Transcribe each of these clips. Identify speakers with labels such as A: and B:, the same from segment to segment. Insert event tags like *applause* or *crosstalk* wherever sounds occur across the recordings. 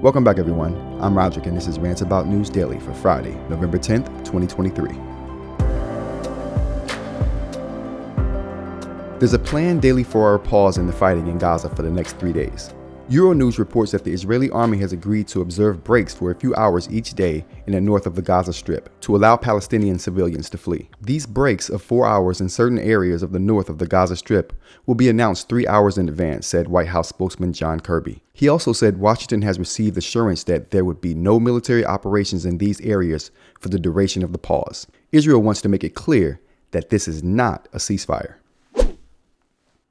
A: Welcome back, everyone. I'm Roderick, and this is Rants About News Daily for Friday, November 10th, 2023. There's a planned daily four hour pause in the fighting in Gaza for the next three days. Euronews reports that the Israeli army has agreed to observe breaks for a few hours each day in the north of the Gaza Strip to allow Palestinian civilians to flee. These breaks of four hours in certain areas of the north of the Gaza Strip will be announced three hours in advance, said White House spokesman John Kirby. He also said Washington has received assurance that there would be no military operations in these areas for the duration of the pause. Israel wants to make it clear that this is not a ceasefire.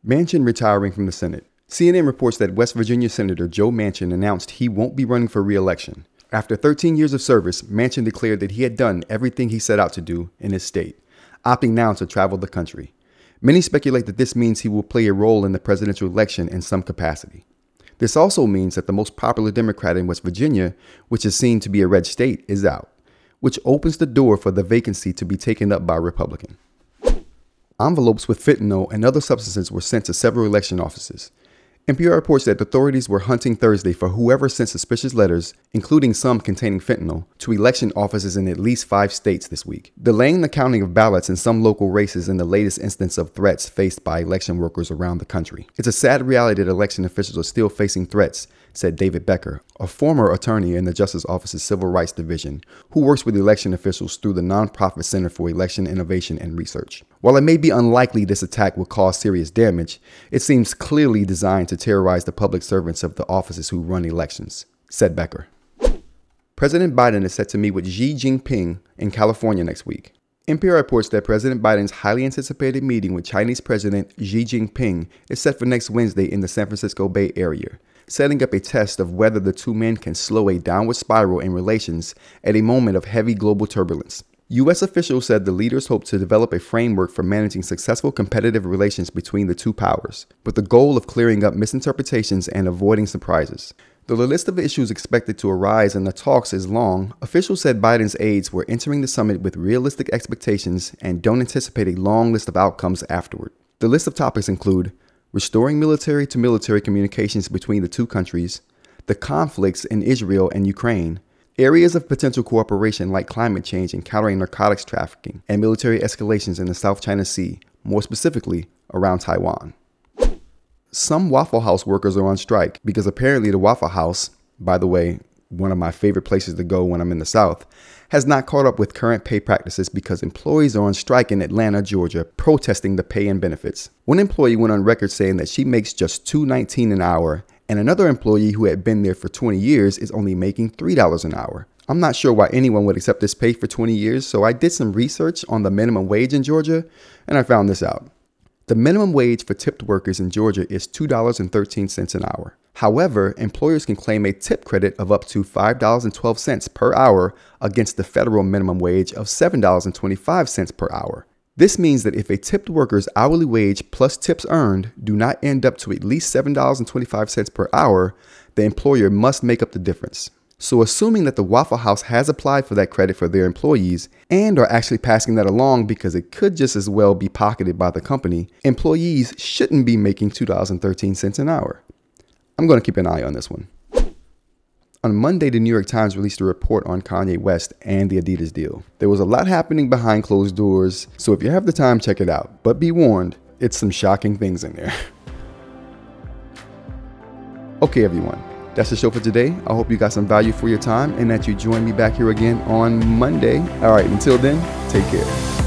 A: Manchin retiring from the Senate. CNN reports that West Virginia Senator Joe Manchin announced he won't be running for re election. After 13 years of service, Manchin declared that he had done everything he set out to do in his state, opting now to travel the country. Many speculate that this means he will play a role in the presidential election in some capacity. This also means that the most popular Democrat in West Virginia, which is seen to be a red state, is out, which opens the door for the vacancy to be taken up by a Republican. Envelopes with fentanyl and other substances were sent to several election offices. NPR reports that authorities were hunting Thursday for whoever sent suspicious letters, including some containing fentanyl, to election offices in at least five states this week, delaying the counting of ballots in some local races in the latest instance of threats faced by election workers around the country. It's a sad reality that election officials are still facing threats said David Becker, a former attorney in the Justice Office's Civil Rights Division, who works with election officials through the nonprofit Center for Election Innovation and Research. While it may be unlikely this attack will cause serious damage, it seems clearly designed to terrorize the public servants of the offices who run elections, said Becker. President Biden is set to meet with Xi Jinping in California next week. NPR reports that President Biden's highly anticipated meeting with Chinese President Xi Jinping is set for next Wednesday in the San Francisco Bay Area setting up a test of whether the two men can slow a downward spiral in relations at a moment of heavy global turbulence. U.S. officials said the leaders hope to develop a framework for managing successful competitive relations between the two powers, with the goal of clearing up misinterpretations and avoiding surprises. Though the list of issues expected to arise in the talks is long, officials said Biden's aides were entering the summit with realistic expectations and don't anticipate a long list of outcomes afterward. The list of topics include restoring military to military communications between the two countries, the conflicts in Israel and Ukraine, areas of potential cooperation like climate change and countering narcotics trafficking, and military escalations in the South China Sea, more specifically around Taiwan. Some Waffle House workers are on strike because apparently the Waffle House, by the way, one of my favorite places to go when I'm in the South, has not caught up with current pay practices because employees are on strike in Atlanta, Georgia, protesting the pay and benefits. One employee went on record saying that she makes just $2.19 an hour, and another employee who had been there for 20 years is only making $3 an hour. I'm not sure why anyone would accept this pay for 20 years, so I did some research on the minimum wage in Georgia, and I found this out. The minimum wage for tipped workers in Georgia is $2.13 an hour. However, employers can claim a tip credit of up to $5.12 per hour against the federal minimum wage of $7.25 per hour. This means that if a tipped worker's hourly wage plus tips earned do not end up to at least $7.25 per hour, the employer must make up the difference. So, assuming that the Waffle House has applied for that credit for their employees and are actually passing that along because it could just as well be pocketed by the company, employees shouldn't be making $2.13 an hour. I'm going to keep an eye on this one. On Monday, the New York Times released a report on Kanye West and the Adidas deal. There was a lot happening behind closed doors, so if you have the time, check it out. But be warned, it's some shocking things in there. *laughs* okay, everyone. That's the show for today. I hope you got some value for your time and that you join me back here again on Monday. All right, until then, take care.